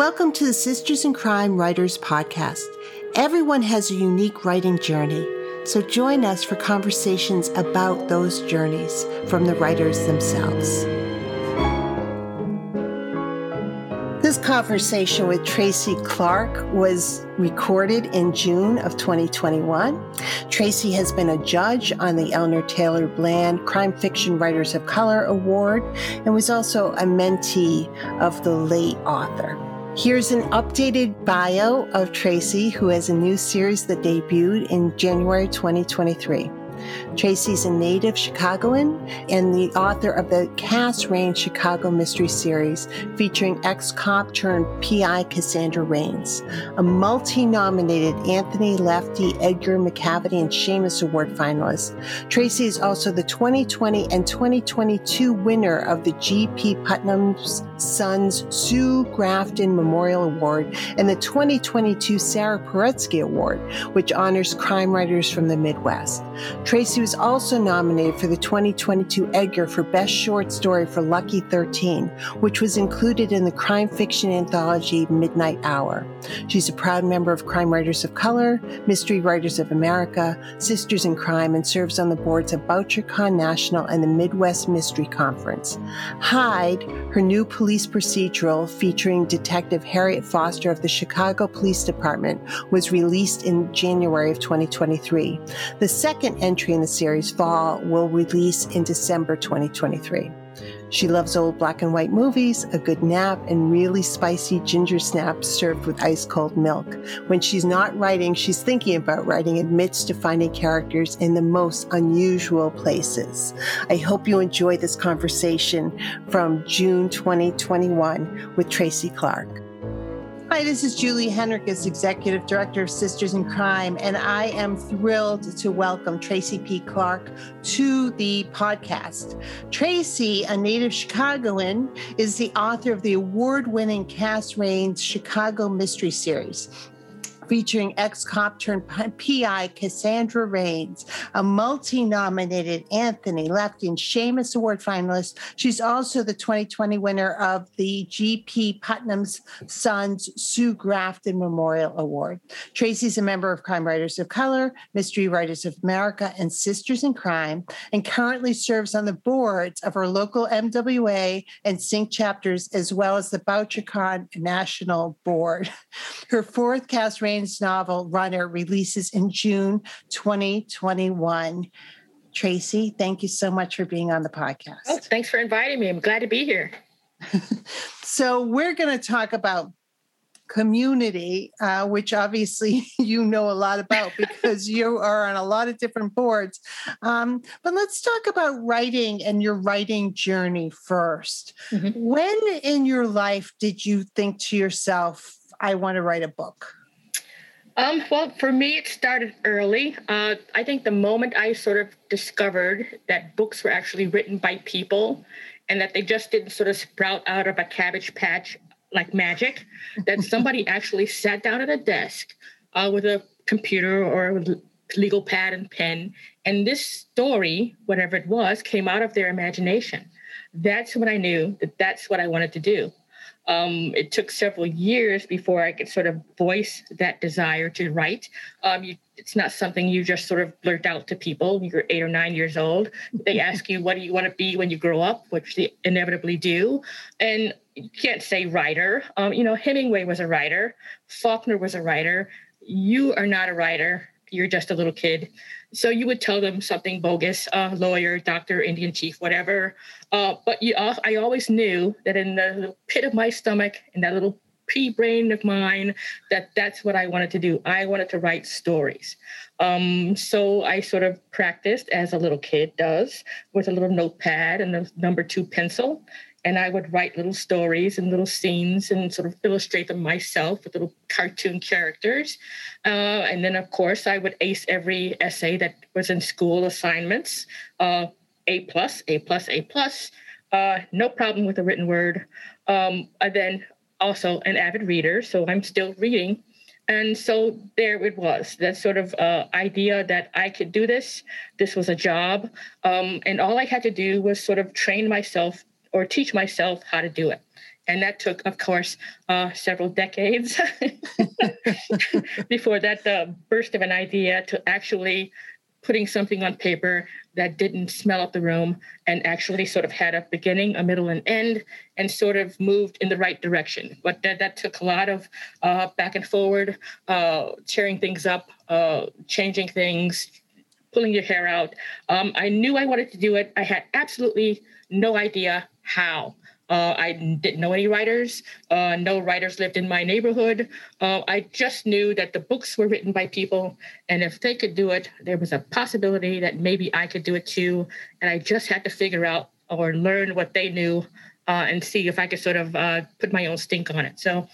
Welcome to the Sisters in Crime Writers Podcast. Everyone has a unique writing journey, so join us for conversations about those journeys from the writers themselves. This conversation with Tracy Clark was recorded in June of 2021. Tracy has been a judge on the Eleanor Taylor Bland Crime Fiction Writers of Color Award and was also a mentee of the late author. Here's an updated bio of Tracy, who has a new series that debuted in January 2023. Tracy's a native Chicagoan and the author of the Cass Raines Chicago Mystery Series featuring ex cop turned PI Cassandra Raines, a multi nominated Anthony Lefty, Edgar Macavity, and Shamus Award finalist. Tracy is also the 2020 and 2022 winner of the G.P. Putnam's Sons Sue Grafton Memorial Award and the 2022 Sara Paretsky Award, which honors crime writers from the Midwest. Tracy was also nominated for the 2022 Edgar for Best Short Story for Lucky 13, which was included in the crime fiction anthology Midnight Hour. She's a proud member of Crime Writers of Color, Mystery Writers of America, Sisters in Crime, and serves on the boards of BoucherCon National and the Midwest Mystery Conference. Hide, her new police procedural featuring Detective Harriet Foster of the Chicago Police Department, was released in January of 2023. The second entry in the series, Fall, will release in December 2023. She loves old black and white movies, a good nap, and really spicy ginger snaps served with ice cold milk. When she's not writing, she's thinking about writing, admits to finding characters in the most unusual places. I hope you enjoy this conversation from June 2021 with Tracy Clark. Hi, this is Julie Henriques, Executive Director of Sisters in Crime, and I am thrilled to welcome Tracy P. Clark to the podcast. Tracy, a native Chicagoan, is the author of the award winning Cass Raines Chicago Mystery Series featuring ex cop turned PI Cassandra Raines, a multi nominated Anthony Lefty and Shamus Award finalist. She's also the 2020 winner of the G.P. Putnam's Sons Sue Grafton Memorial Award. Tracy's a member of Crime Writers of Color, Mystery Writers of America, and Sisters in Crime, and currently serves on the boards of her local MWA and SinC chapters, as well as the BoucherCon National Board. Her fourth Cass Raines novel Runner releases in June 2021. Tracy, thank you so much for being on the podcast. Oh, thanks for inviting me. I'm glad to be here. so, we're going to talk about community, uh, which obviously you know a lot about because you are on a lot of different boards. Um, but let's talk about writing and your writing journey 1st mm-hmm. When in your life did you think to yourself, I want to write a book? Um, well, for me, it started early. Uh, I think the moment I sort of discovered that books were actually written by people and that they just didn't sort of sprout out of a cabbage patch like magic, that somebody actually sat down at a desk uh, with a computer or a legal pad and pen, and this story, whatever it was, came out of their imagination. That's when I knew that that's what I wanted to do. Um, it took several years before I could sort of voice that desire to write. Um, you, it's not something you just sort of blurt out to people. You're eight or nine years old. They ask you, what do you want to be when you grow up, which they inevitably do. And you can't say writer. Um, you know, Hemingway was a writer, Faulkner was a writer. You are not a writer. You're just a little kid. So you would tell them something bogus, uh, lawyer, doctor, Indian chief, whatever. Uh, but you, uh, I always knew that in the pit of my stomach, in that little pea brain of mine, that that's what I wanted to do. I wanted to write stories. Um, so I sort of practiced as a little kid does with a little notepad and a number two pencil and I would write little stories and little scenes and sort of illustrate them myself with little cartoon characters. Uh, and then, of course, I would ace every essay that was in school assignments. Uh, a plus, A plus, A plus. Uh, no problem with the written word. Um, and then also an avid reader, so I'm still reading. And so there it was, that sort of uh, idea that I could do this. This was a job. Um, and all I had to do was sort of train myself or teach myself how to do it. And that took, of course, uh, several decades before that uh, burst of an idea to actually putting something on paper that didn't smell up the room and actually sort of had a beginning, a middle, and end, and sort of moved in the right direction. But that, that took a lot of uh, back and forward, uh, tearing things up, uh, changing things, pulling your hair out. Um, I knew I wanted to do it. I had absolutely no idea how. Uh, I didn't know any writers. Uh, no writers lived in my neighborhood. Uh, I just knew that the books were written by people, and if they could do it, there was a possibility that maybe I could do it too. And I just had to figure out or learn what they knew uh, and see if I could sort of uh, put my own stink on it. So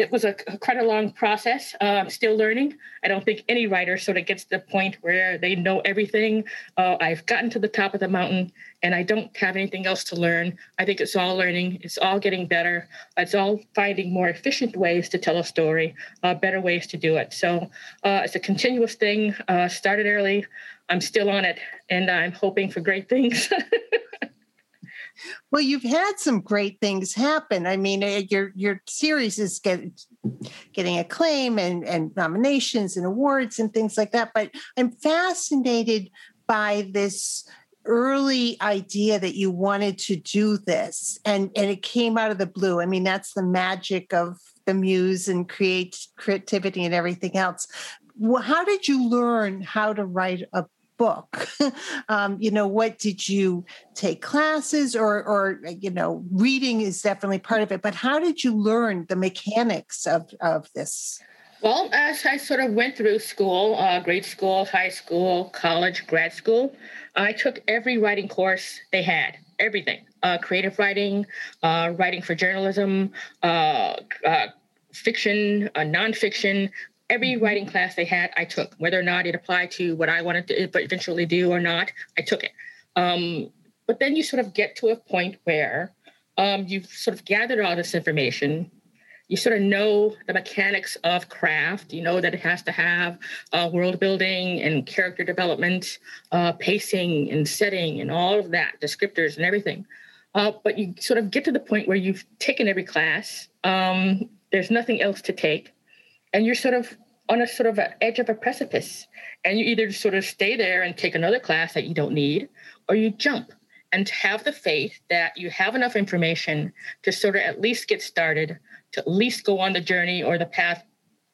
it was a, quite a long process. Uh, I'm still learning. I don't think any writer sort of gets to the point where they know everything. Uh, I've gotten to the top of the mountain and I don't have anything else to learn. I think it's all learning. It's all getting better. It's all finding more efficient ways to tell a story, uh, better ways to do it. So uh, it's a continuous thing. Uh, started early. I'm still on it and I'm hoping for great things. Well, you've had some great things happen. I mean, eh, your your series is get, getting acclaim and, and nominations and awards and things like that. But I'm fascinated by this early idea that you wanted to do this and and it came out of the blue i mean that's the magic of the muse and create creativity and everything else how did you learn how to write a book. Um, you know what did you take classes or or you know reading is definitely part of it but how did you learn the mechanics of of this? Well as i sort of went through school uh, grade school high school college grad school i took every writing course they had everything uh, creative writing uh, writing for journalism uh, uh, fiction, uh, nonfiction, every mm-hmm. writing class they had, I took, whether or not it applied to what I wanted to eventually do or not, I took it. Um, but then you sort of get to a point where um, you've sort of gathered all this information. You sort of know the mechanics of craft. You know that it has to have uh, world building and character development, uh, pacing and setting, and all of that, descriptors and everything. Uh, but you sort of get to the point where you've taken every class. Um, there's nothing else to take and you're sort of on a sort of edge of a precipice and you either sort of stay there and take another class that you don't need or you jump and have the faith that you have enough information to sort of at least get started to at least go on the journey or the path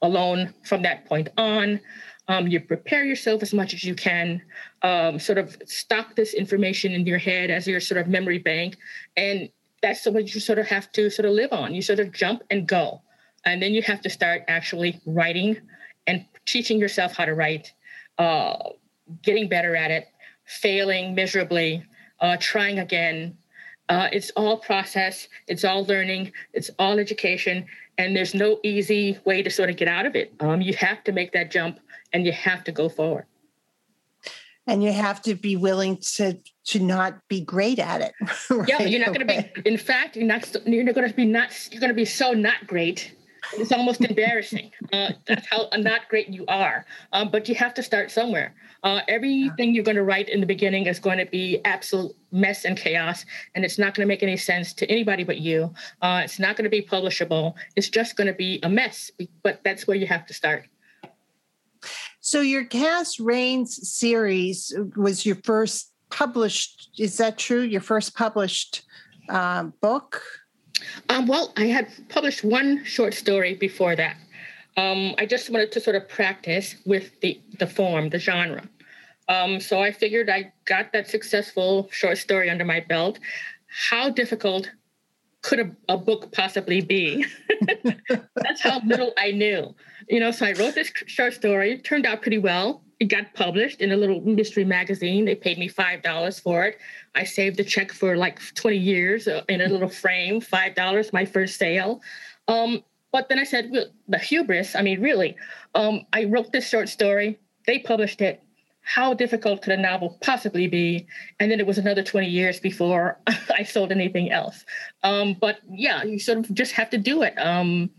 alone from that point on. Um, you prepare yourself as much as you can. Um, sort of stock this information in your head as your sort of memory bank and that's what you sort of have to sort of live on. You sort of jump and go and then you have to start actually writing and teaching yourself how to write, uh, getting better at it, failing miserably, uh, trying again. Uh, it's all process, it's all learning, it's all education, and there's no easy way to sort of get out of it. Um, you have to make that jump and you have to go forward. And you have to be willing to to not be great at it. Right yeah, you're not going to be. In fact, you're not. You're going to be not. You're going to be so not great it's almost embarrassing. Uh, that's how not great you are. Um, but you have to start somewhere. Uh, everything you're going to write in the beginning is going to be absolute mess and chaos, and it's not going to make any sense to anybody but you. Uh, it's not going to be publishable. It's just going to be a mess. But that's where you have to start. So your Cass Raines series was your first published. Is that true? Your first published um, book? Um, well, I had published one short story before that. Um, I just wanted to sort of practice with the, the form, the genre. Um, so I figured I got that successful short story under my belt. How difficult could a, a book possibly be? That's how little I knew. You know, so I wrote this short story. Turned out pretty well it got published in a little mystery magazine. They paid me five dollars for it. I saved the check for like twenty years uh, in a little frame. Five dollars, my first sale. Um, but then I said, well, the hubris. I mean, really, um, I wrote this short story. They published it. How difficult could a novel possibly be? And then it was another 20 years before I sold anything else. Um, but yeah, you sort of just have to do it. Um,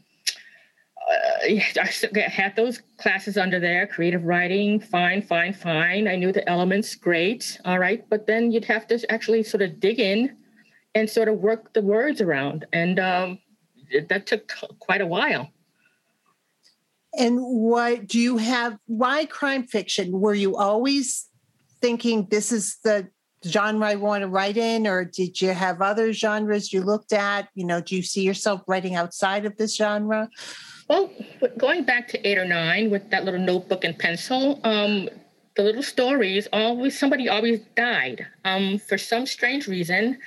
I had those classes under there creative writing fine fine fine i knew the elements great all right but then you'd have to actually sort of dig in and sort of work the words around and um, that took quite a while. And what do you have? Why crime fiction? Were you always thinking this is the genre I want to write in, or did you have other genres you looked at? You know, do you see yourself writing outside of this genre? Well, going back to eight or nine with that little notebook and pencil, um, the little stories always somebody always died um, for some strange reason.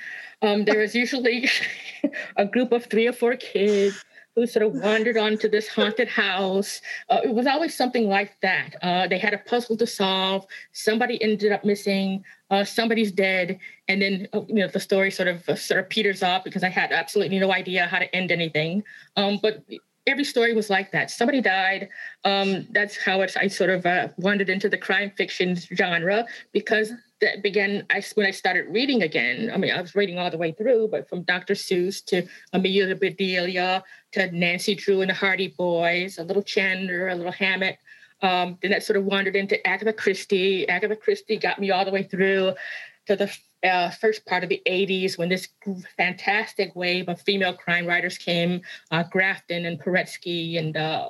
Um, there was usually a group of three or four kids who sort of wandered onto this haunted house. Uh, it was always something like that. Uh, they had a puzzle to solve. Somebody ended up missing. Uh, somebody's dead, and then uh, you know the story sort of uh, sort of peters off because I had absolutely no idea how to end anything. Um, but every story was like that. Somebody died. Um, that's how I sort of uh, wandered into the crime fiction genre because that began I, when I started reading again. I mean, I was reading all the way through, but from Dr. Seuss to Amelia Bedelia to Nancy Drew and the Hardy Boys, a little Chandler, a little Hammett. Um, then that sort of wandered into Agatha Christie. Agatha Christie got me all the way through to the uh, first part of the 80s when this fantastic wave of female crime writers came, uh, Grafton and Paretsky and uh,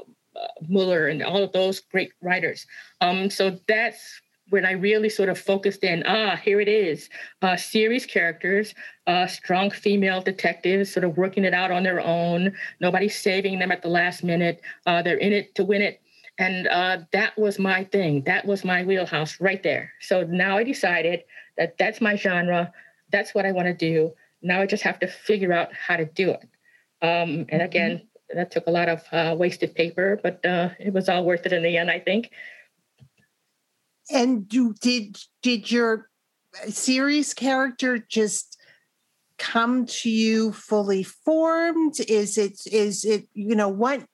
Muller and all of those great writers. Um, so that's when I really sort of focused in, ah, here it is, uh, series characters, uh, strong female detectives sort of working it out on their own. Nobody's saving them at the last minute. Uh, they're in it to win it. And uh, that was my thing. That was my wheelhouse right there. So now I decided that that's my genre. That's what I want to do. Now I just have to figure out how to do it. Um, and again, mm-hmm. that took a lot of uh, wasted paper, but uh, it was all worth it in the end, I think. And do, did did your series character just come to you fully formed? Is it is it you know what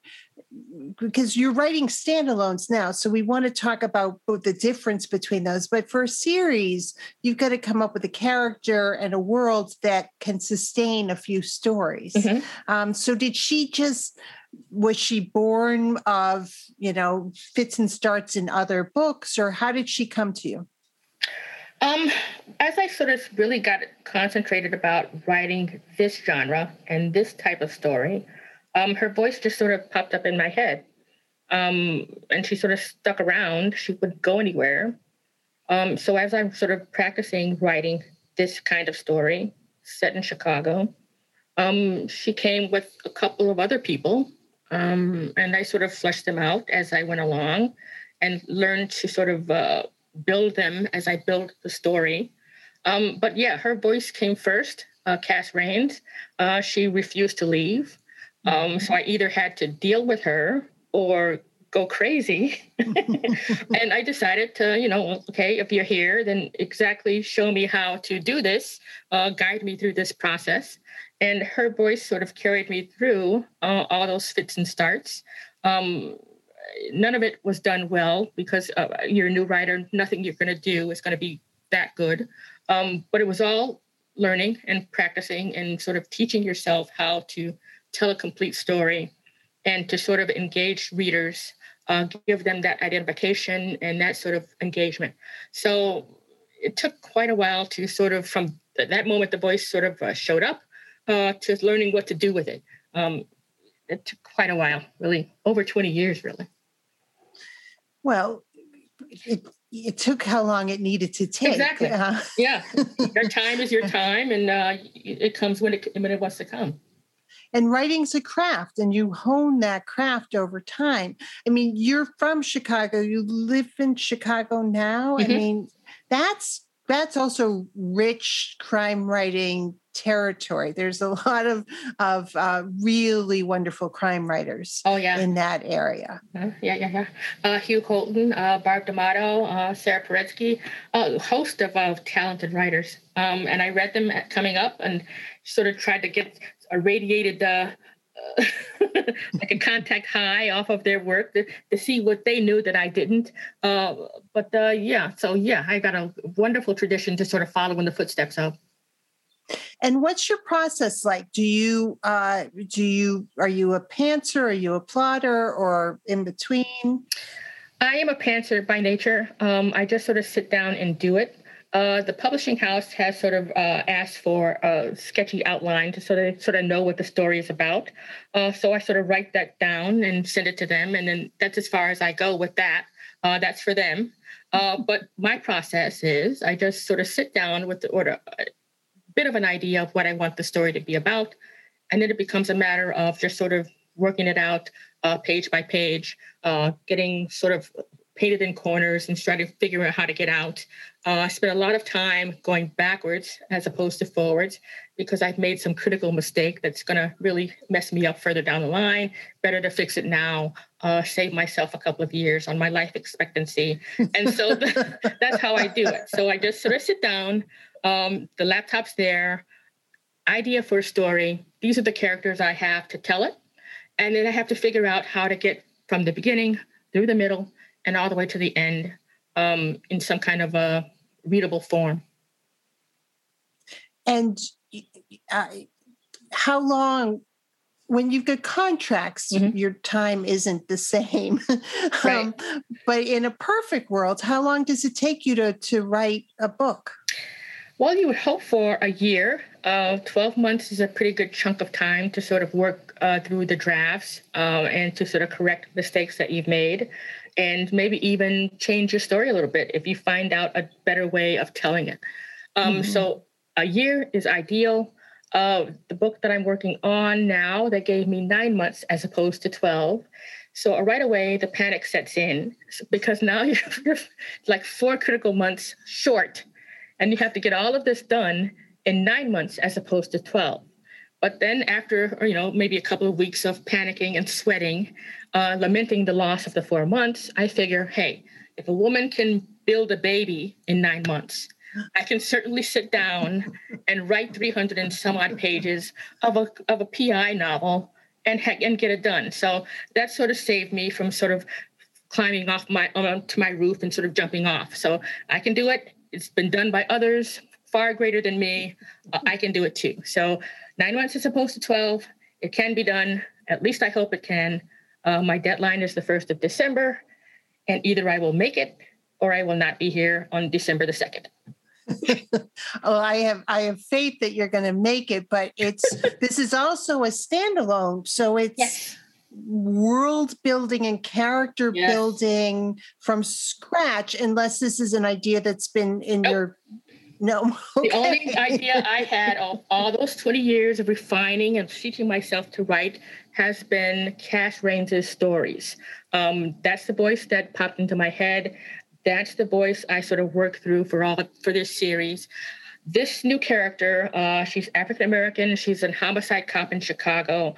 because you're writing standalones now. So we want to talk about both the difference between those. But for a series, you've got to come up with a character and a world that can sustain a few stories. Mm-hmm. Um, so did she just was she born of you know fits and starts in other books or how did she come to you um, as I sort of really got concentrated about writing this genre and this type of story, um, her voice just sort of popped up in my head. Um, and she sort of stuck around. She wouldn't go anywhere. Um, so as I'm sort of practicing writing this kind of story set in Chicago, um, she came with a couple of other people, um, and I sort of fleshed them out as I went along, and learned to sort of uh, build them as I built the story. Um, but yeah, her voice came first. Uh, Cass Raines. Uh, she refused to leave. Um, so I either had to deal with her or go crazy. and I decided to, you know, okay, if you're here, then exactly show me how to do this, uh, guide me through this process. And her voice sort of carried me through uh, all those fits and starts. Um, none of it was done well because uh, you're a new writer. Nothing you're going to do is going to be that good. Um, but it was all learning and practicing and sort of teaching yourself how to tell a complete story and to sort of engage readers, uh, give them that identification and that sort of engagement. So it took quite a while to sort of, from that moment, the voice sort of uh, showed up uh, to learning what to do with it. Um, it took quite a while, really, over 20 years, really. Well, it, it took how long it needed to take. Exactly. Uh, yeah. your time is your time, and uh, it comes when it, when it wants to come and writing's a craft and you hone that craft over time i mean you're from chicago you live in chicago now mm-hmm. i mean that's that's also rich crime writing territory. There's a lot of of uh, really wonderful crime writers. Oh yeah, in that area. Uh, yeah, yeah, yeah. Uh, Hugh Holton, uh, Barb D'Amato, uh, Sara Paretsky, a host of uh, talented writers. Um, and I read them coming up and sort of tried to get irradiated uh, like a contact high off of their work to, to see what they knew that I didn't. Uh, but uh, yeah, so yeah, I got a wonderful tradition to sort of follow in the footsteps of. And what's your process like? Do you uh, do you are you a pantser? Are you a plotter, or in between? I am a pantser by nature. Um, I just sort of sit down and do it. Uh, the publishing house has sort of uh, asked for a sketchy outline to sort of sort of know what the story is about. Uh, so I sort of write that down and send it to them, and then that's as far as I go with that. Uh, that's for them. Uh, but my process is I just sort of sit down with the order, a bit of an idea of what I want the story to be about, and then it becomes a matter of just sort of working it out uh, page by page, getting sort of painted in corners and to figure out how to get out. Uh, I spent a lot of time going backwards as opposed to forwards because I've made some critical mistake that's going to really mess me up further down the line. Better to fix it now, uh, save myself a couple of years on my life expectancy. And so that's how I do it. So I just sort of sit down, um, the laptop's there, idea for a story. These are the characters I have to tell it. And then I have to figure out how to get from the beginning through the middle and all the way to the end um, in some kind of a readable form. And uh, how long, when you've got contracts, mm-hmm. your time isn't the same. right. um, but in a perfect world, how long does it take you to, to write a book? Well, you would hope for a year. Uh, 12 months is a pretty good chunk of time to sort of work uh, through the drafts uh, and to sort of correct mistakes that you've made and maybe even change your story a little bit if you find out a better way of telling it. Um, mm-hmm. So a year is ideal. Uh, the book that I'm working on now, that gave me nine months as opposed to 12. So right away, the panic sets in because now you're, you're like four critical months short, and you have to get all of this done in nine months as opposed to 12. But then after, you know, maybe a couple of weeks of panicking and sweating, uh, lamenting the loss of the four months, I figure, hey, if a woman can build a baby in nine months, I can certainly sit down and write 300 and some odd pages of a, of a PI novel and, and get it done. So that sort of saved me from sort of climbing off my onto my roof and sort of jumping off. So I can do it. It's been done by others far greater than me. Uh, I can do it too. So nine months as opposed to 12. It can be done. At least I hope it can. Uh, my deadline is the 1st of December, and either I will make it or I will not be here on December the 2nd. oh, I have I have faith that you're going to make it, but it's this is also a standalone, so it's yes. world building and character yes. building from scratch. Unless this is an idea that's been in nope. your no. Okay. The only idea I had of all those 20 years of refining and teaching myself to write has been Cass Raines's stories. Um, that's the voice that popped into my head. That's the voice I sort of worked through for all for this series. This new character, uh, she's African American. She's a homicide cop in Chicago.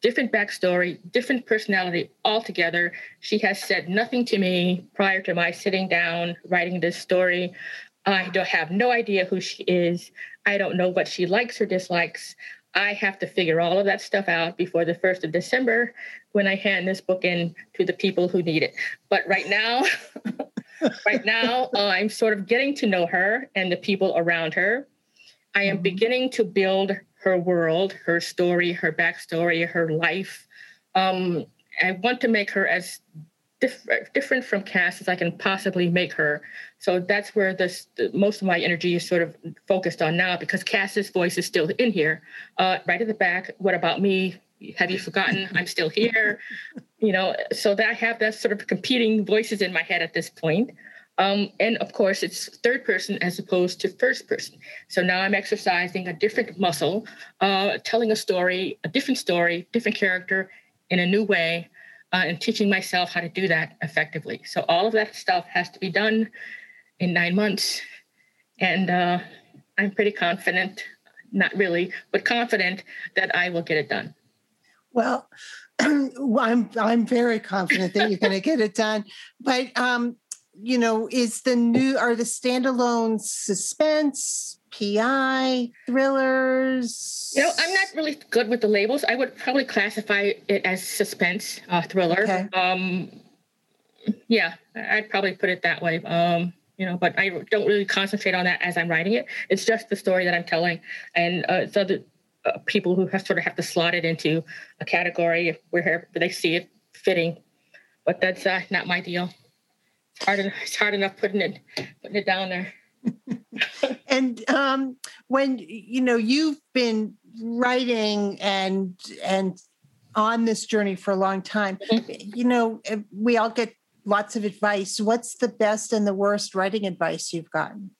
Different backstory, different personality altogether. She has said nothing to me prior to my sitting down writing this story. I don't have no idea who she is. I don't know what she likes or dislikes. I have to figure all of that stuff out before the 1st of December when I hand this book in to the people who need it. But right now, right now, uh, I'm sort of getting to know her and the people around her. I am mm-hmm. beginning to build her world, her story, her backstory, her life. Um, I want to make her as diff- different from Cass as I can possibly make her. So that's where this the, most of my energy is sort of focused on now because Cass's voice is still in here, uh, right at the back. What about me? Have you forgotten? I'm still here. You know, so that I have that sort of competing voices in my head at this point. Um, and of course, it's third person as opposed to first person. So now I'm exercising a different muscle, uh, telling a story, a different story, different character in a new way uh, and teaching myself how to do that effectively. So all of that stuff has to be done in nine months, and uh, I'm pretty confident, not really, but confident that I will get it done. Well, I'm I'm very confident that you're going to get it done, but um, you know, is the new are the standalone suspense PI, thrillers? You know, I'm not really good with the labels. I would probably classify it as suspense uh, thriller. Okay. Um, yeah, I'd probably put it that way. Um, you know, but I don't really concentrate on that as I'm writing it. It's just the story that I'm telling, and uh, so the uh, people who have sort of have to slot it into a category if where they see it fitting. But that's uh, not my deal. It's hard, enough, it's hard enough putting it putting it down there. And um, when you know you've been writing and and on this journey for a long time, mm-hmm. you know eh, we all get lots of advice. What's the best and the worst writing advice you've gotten?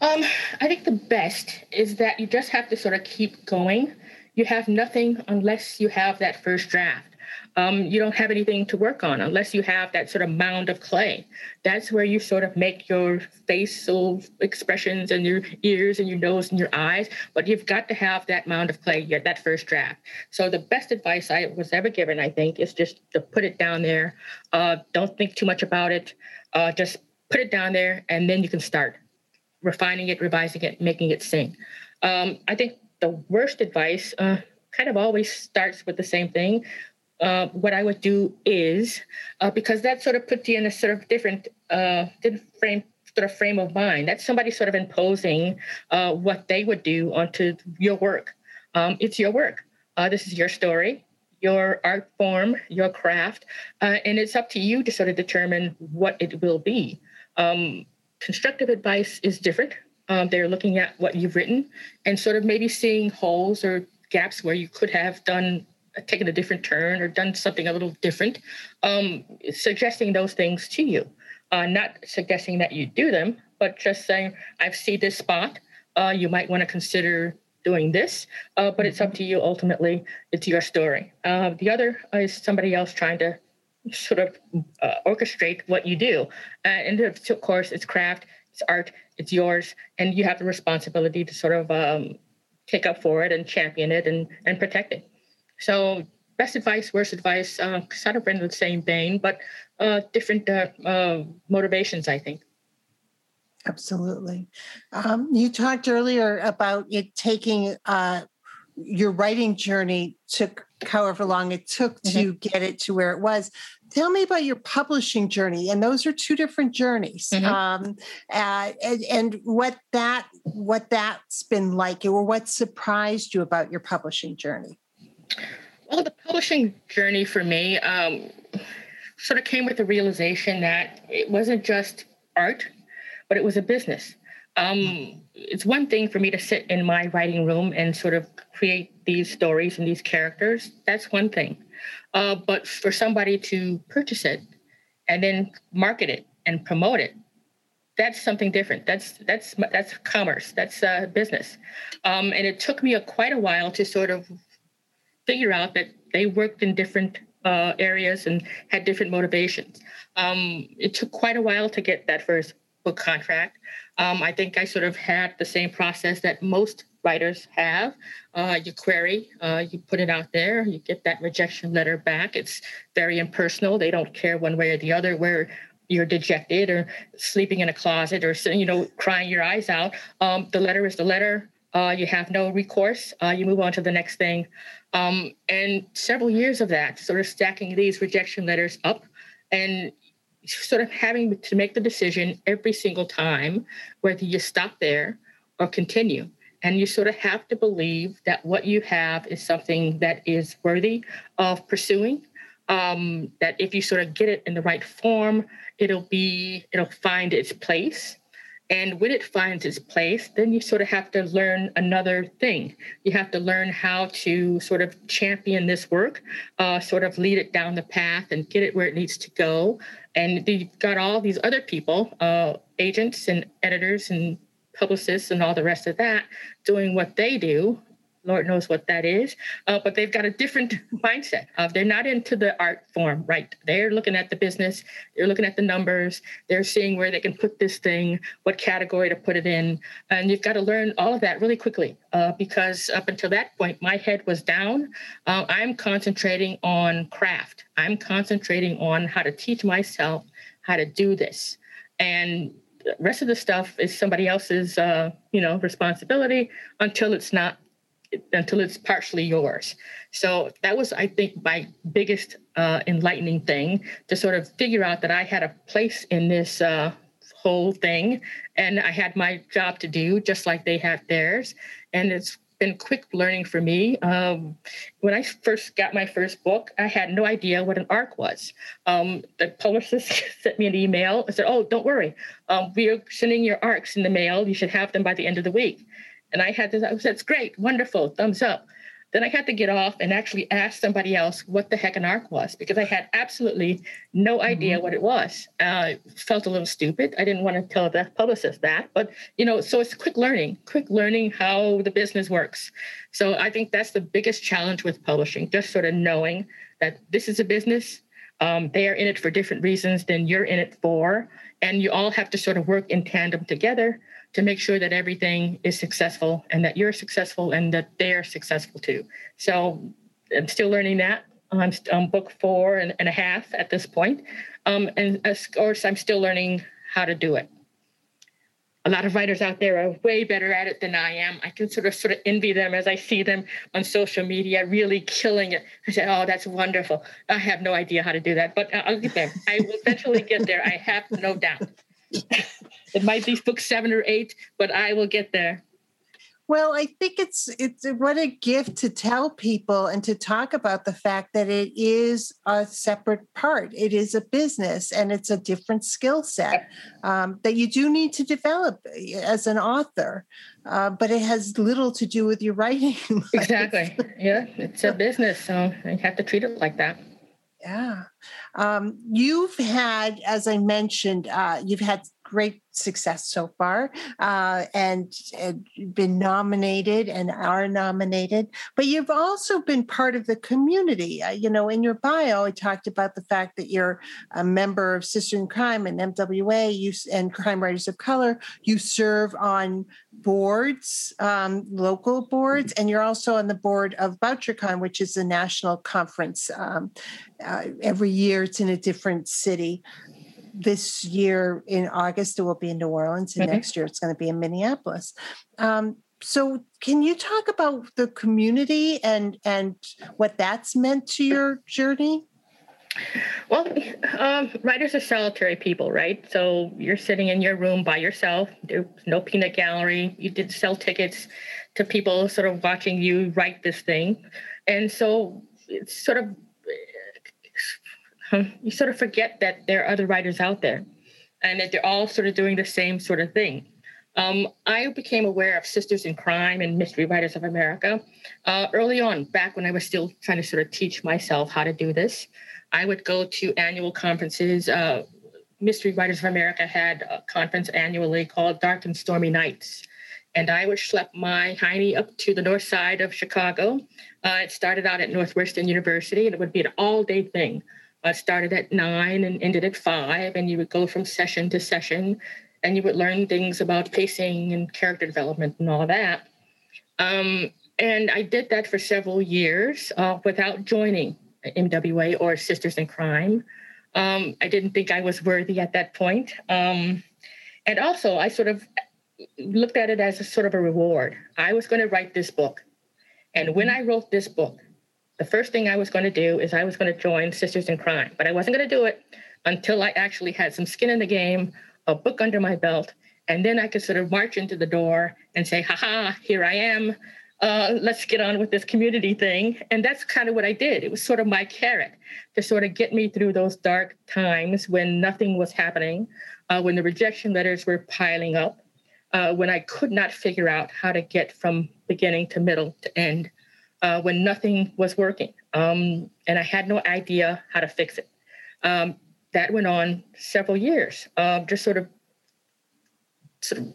Um, I think the best is that you just have to sort of keep going. You have nothing unless you have that first draft. Um, you don't have anything to work on unless you have that sort of mound of clay. That's where you sort of make your facial expressions and your ears and your nose and your eyes. But you've got to have that mound of clay, that first draft. So the best advice I was ever given, I think, is just to put it down there. Uh, don't think too much about it. Uh, just put it down there, and then you can start refining it, revising it, making it sing. Um, I think the worst advice uh, kind of always starts with the same thing. Uh, what I would do is uh, because that sort of puts you in a sort of different, uh, different frame sort of frame of mind. That's somebody sort of imposing uh, what they would do onto your work. Um, it's your work. Uh, this is your story, your art form, your craft, and it's up to you to sort of determine what it will be. Um, constructive advice is different. Um, they're looking at what you've written and sort of maybe seeing holes or gaps where you could have done taken a different turn or done something a little different, um, suggesting those things to you. Uh, not suggesting that you do them, but just saying, I've seen this spot. Uh, you might want to consider doing this, uh, but it's up to you ultimately. It's your story. Uh, the other is somebody else trying to sort of uh, orchestrate what you do. Uh, and of course, it's craft, it's art, it's yours, and you have the responsibility to sort of um, take up for it and champion it and, and protect it. So, best advice, worst advice, uh, sort of in the same vein, but uh, different uh, uh, motivations, I think. Absolutely. Um, you talked earlier about it taking uh, your writing journey took however long it took mm-hmm. to get it to where it was. Tell me about your publishing journey, and those are two different journeys. Mm-hmm. Um, uh, and, and, what that what that's been like, or what surprised you about your publishing journey. Well, the publishing journey for me um, sort of came with the realization that it wasn't just art, but it was a business. Um, it's one thing for me to sit in my writing room and sort of create these stories and these characters. That's one thing. Uh, but for somebody to purchase it and then market it and promote it, that's something different. That's that's that's commerce. That's uh, business. Um, and it took me a, quite a while to sort of figure out that they worked in different uh, areas and had different motivations. Um, it took quite a while to get that first book contract. Um, I think I sort of had the same process that most writers have. Uh, you query, uh, you put it out there, you get that rejection letter back. It's very impersonal. They don't care one way or the other where you're dejected or sleeping in a closet or you know crying your eyes out. Um, the letter is the letter. Uh, you have no recourse. Uh, you move on to the next thing. Um, and several years of that, sort of stacking these rejection letters up and sort of having to make the decision every single time whether you stop there or continue. And you sort of have to believe that what you have is something that is worthy of pursuing. Um, that if you sort of get it in the right form, it'll be, it'll find its place. And when it finds its place, then you sort of have to learn another thing. You have to learn how to sort of champion this work, uh, sort of lead it down the path and get it where it needs to go. And you've got all these other people, uh, agents and editors and publicists and all the rest of that, doing what they do Lord knows what that is. Uh, but they've got a different mindset. Of they're not into the art form, right? They're looking at the business. They're looking at the numbers. They're seeing where they can put this thing, what category to put it in, and you've got to learn all of that really quickly. Uh, because up until that point, my head was down. Uh, I'm concentrating on craft. I'm concentrating on how to teach myself how to do this, and the rest of the stuff is somebody else's, uh, you know, responsibility until it's not until it's partially yours. So that was, I think, my biggest uh, enlightening thing to sort of figure out that I had a place in this uh, whole thing, and I had my job to do just like they had theirs. And it's been quick learning for me. Um, when I first got my first book, I had no idea what an ARC was. Um, the publicist sent me an email and said, "Oh, don't worry, um, we are sending your ARCs in the mail. You should have them by the end of the week." And I had this, I said, "That's great, wonderful, thumbs up." Then I had to get off and actually ask somebody else what the heck an ARC was because I had absolutely no idea mm-hmm. what it was. Uh, felt a little stupid. I didn't want to tell the publicist that, but you know, so it's quick learning, quick learning how the business works. So I think that's the biggest challenge with publishing, just sort of knowing that this is a business. Um, they are in it for different reasons than you're in it for, and you all have to sort of work in tandem together to make sure that everything is successful and that you're successful and that they're successful too. So I'm still learning that. I'm on book four and, and a half at this point. Um, and of course, I'm still learning how to do it. A lot of writers out there are way better at it than I am. I can sort of sort of envy them as I see them on social media really killing it. I say, "Oh, that's wonderful." I have no idea how to do that, but I'll get there. I will eventually get there. I have no doubt. it might be book seven or eight, but I will get there. Well, I think it's it's what a gift to tell people and to talk about the fact that it is a separate part. It is a business and it's a different skill set um, that you do need to develop eh, as an author, uh, but it has little to do with your writing. exactly. Yeah, it's a business, so you have to treat it like that. Yeah. Um, you've had, as I mentioned, uh, you've had great success so far uh, and, and, been nominated and are nominated but you've also been part of the community. Uh, you know in your bio i talked about the fact that you're a member of sister in crime and mwa you, and crime writers of color. You serve on boards um, local boards and you're also on the board of Bouchercon which is a national conference um, uh, every year it's in a different city this year in August it will be in New Orleans, and mm-hmm. next year it's going to be in Minneapolis. Um, so, can you talk about the community and and what that's meant to your journey? Well, um, writers are solitary people, right? So you're sitting in your room by yourself. There's no peanut gallery. You did sell tickets to people sort of watching you write this thing, and so it's sort of you sort of forget that there are other writers out there and that they're all sort of doing the same sort of thing. Um, I became aware of Sisters in Crime and Mystery Writers of America uh, early on, back when I was still trying to sort of teach myself how to do this. I would go to annual conferences. Uh, Mystery Writers of America had a conference annually called Dark and Stormy Nights. And I would schlep my hiney up to the north side of Chicago. Uh, it started out at Northwestern University, and it would be an all day thing uh, started at nine and ended at five, and you would go from session to session, and you would learn things about pacing and character development and all that. Um, and I did that for several years uh, without joining MWA or Sisters in Crime. Um, I didn't think I was worthy at that point. Um, and also, I sort of looked at it as a sort of a reward. I was going to write this book. And when I wrote this book, the first thing I was going to do is I was going to join Sisters in Crime, but I wasn't going to do it until I actually had some skin in the game, a book under my belt, and then I could sort of march into the door and say, haha, here I am. Uh, let's get on with this community thing. And that's kind of what I did. It was sort of my carrot to sort of get me through those dark times when nothing was happening, uh, when the rejection letters were piling up, uh, when I could not figure out how to get from beginning to middle to end uh, when nothing was working. Um, and I had no idea how to fix it. Um, that went on several years, uh, just sort of, sort of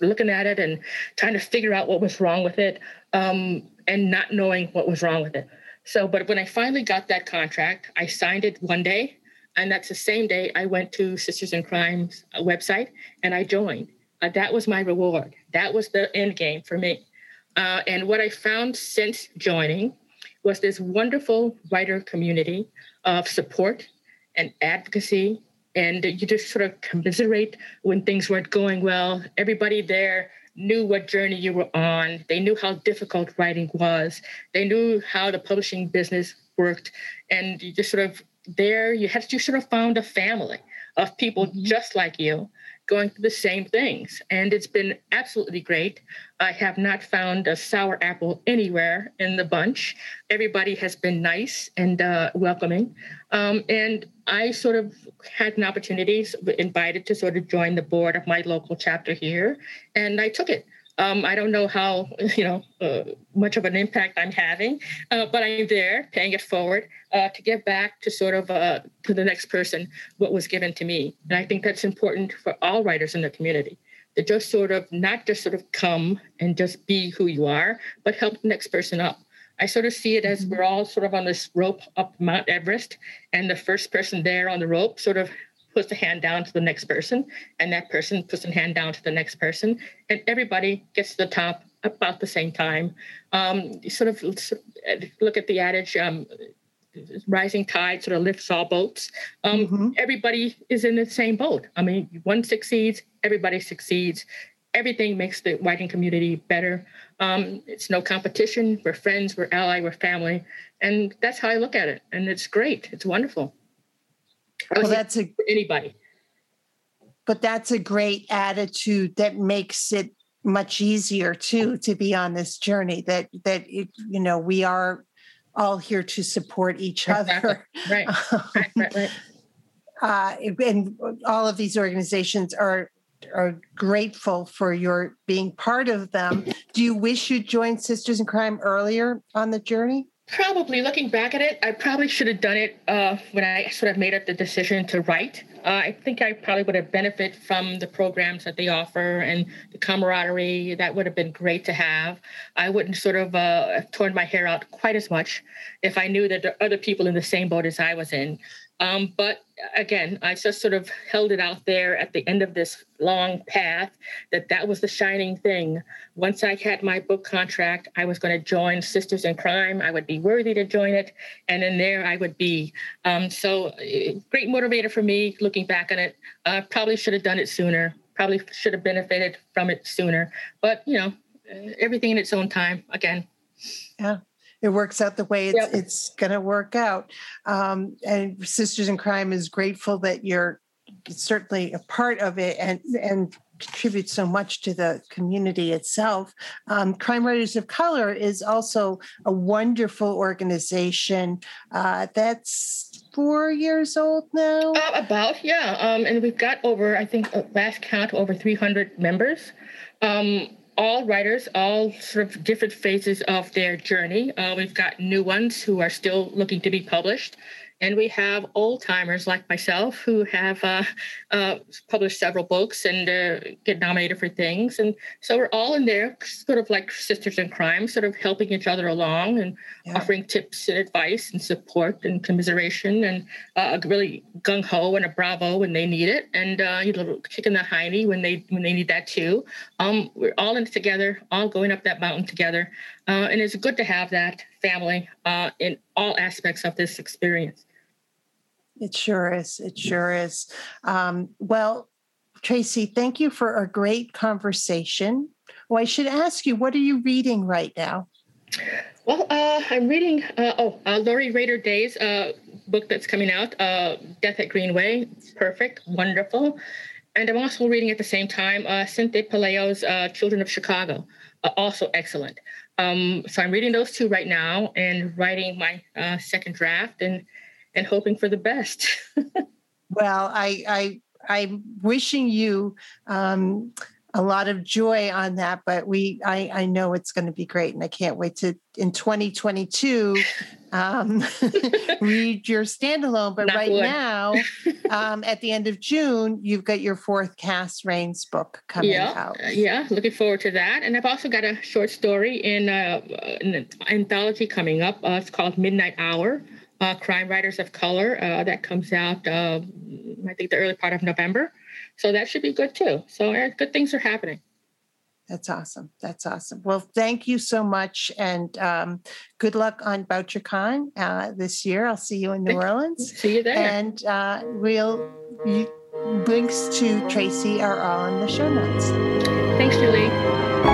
looking at it and trying to figure out what was wrong with it um, and not knowing what was wrong with it. So, but when I finally got that contract, I signed it one day. And that's the same day I went to Sisters in Crime's uh, website and I joined. Uh, that was my reward. That was the end game for me. Uh, and what I found since joining was this wonderful writer community of support and advocacy. And you just sort of commiserate when things weren't going well. Everybody there knew what journey you were on. They knew how difficult writing was. They knew how the publishing business worked. And you just sort of there, you had you sort of found a family of people mm-hmm. just like you going through the same things. And it's been absolutely great. I have not found a sour apple anywhere in the bunch. Everybody has been nice and uh, welcoming. Um, and I sort of had an opportunity, invited to sort of join the board of my local chapter here, and I took it. Um, I don't know how you know uh, much of an impact I'm having, uh, but I'm there, paying it forward uh, to give back to sort of uh, to the next person what was given to me, and I think that's important for all writers in the community to just sort of not just sort of come and just be who you are, but help the next person up. I sort of see it as mm-hmm. we're all sort of on this rope up Mount Everest, and the first person there on the rope sort of puts a hand down to the next person, and that person puts a hand down to the next person, and everybody gets to the top about the same time. Um, sort of look at the adage, um, rising tide sort of lifts all boats. Um, mm-hmm. Everybody is in the same boat. I mean, one succeeds, everybody succeeds. Everything makes the writing community better. Um, it's no competition. We're friends, we're ally, we're family. And that's how I look at it. And it's great. It's wonderful. Well, that's a anybody. But that's a great attitude that makes it much easier too to be on this journey. That that it, you know we are all here to support each exactly. other. Right. right, right, right. Uh, and all of these organizations are are grateful for your being part of them. Do you wish you'd joined Sisters in Crime earlier on the journey? Probably looking back at it, I probably should have done it uh, when I sort of made up the decision to write. Uh, I think I probably would have benefited from the programs that they offer and the camaraderie. That would have been great to have. I wouldn't sort of uh, have torn my hair out quite as much if I knew that there are other people in the same boat as I was in. Um, but again, I just sort of held it out there at the end of this long path that that was the shining thing. Once I had my book contract, I was going to join Sisters in Crime. I would be worthy to join it, and then there I would be. Um, so, uh, great motivator for me looking back on it. Uh, probably should have done it sooner. Probably should have benefited from it sooner. But you know, everything in its own time. Again. Yeah it works out the way it's, yep. it's going to work out. Um, and Sisters in Crime is grateful that you're certainly a part of it and and contributes so much to the community itself. Um, Crime Writers of Color is also a wonderful organization uh, that's four years old now. Uh, about yeah, um, and we've got over I think uh, last count over 300 members. Um, all writers, all sort of different phases of their journey. Uh, we've got new ones who are still looking to be published. And we have old timers like myself who have uh, uh, published several books and uh, get nominated for things. And so we're all in there, sort of like sisters in crime, sort of helping each other along and yeah. offering tips and advice and support and commiseration and uh, really gung ho and a bravo when they need it, and uh, you know, kicking the hiney when they when they need that too. Um, we're all in it together, all going up that mountain together, uh, and it's good to have that family in all aspects of this experience. It sure is. It sure is. Um, well, Tracy, thank you for a great conversation. Well, I should ask you, what are you reading right now? Well, uh, I'm reading, uh, oh, uh, Lori Rader Day's uh, book that's coming out, uh, Death at Greenway. Perfect, wonderful. And I'm also reading at the same time uh, Cynthia Pelayo's uh, Children of Chicago, also excellent. Um, so I'm reading those two right now and writing my second draft. And and hoping for the best. well, I, I, I'm wishing you um, a lot of joy on that, but we, I, I know it's going to be great, and I can't wait to in 2022 um, read your standalone. But Not right now, um, at the end of June, you've got your fourth Cass Raines book coming yeah, out. Yeah, looking forward to that. And I've also got a short story in, uh, an anthology coming up. Uh, it's called Midnight Hour uh, Crime Writers of Color. Uh, that comes out, uh, I think, the early part of November. So that should be good too. So good things are happening. That's awesome. That's awesome. Well, thank you so much, and um, good luck on BoucherCon uh, this year. I'll see you in New Orleans. See you there. And uh, we'll you, links to Tracy are all in the show notes. Thanks, Julie.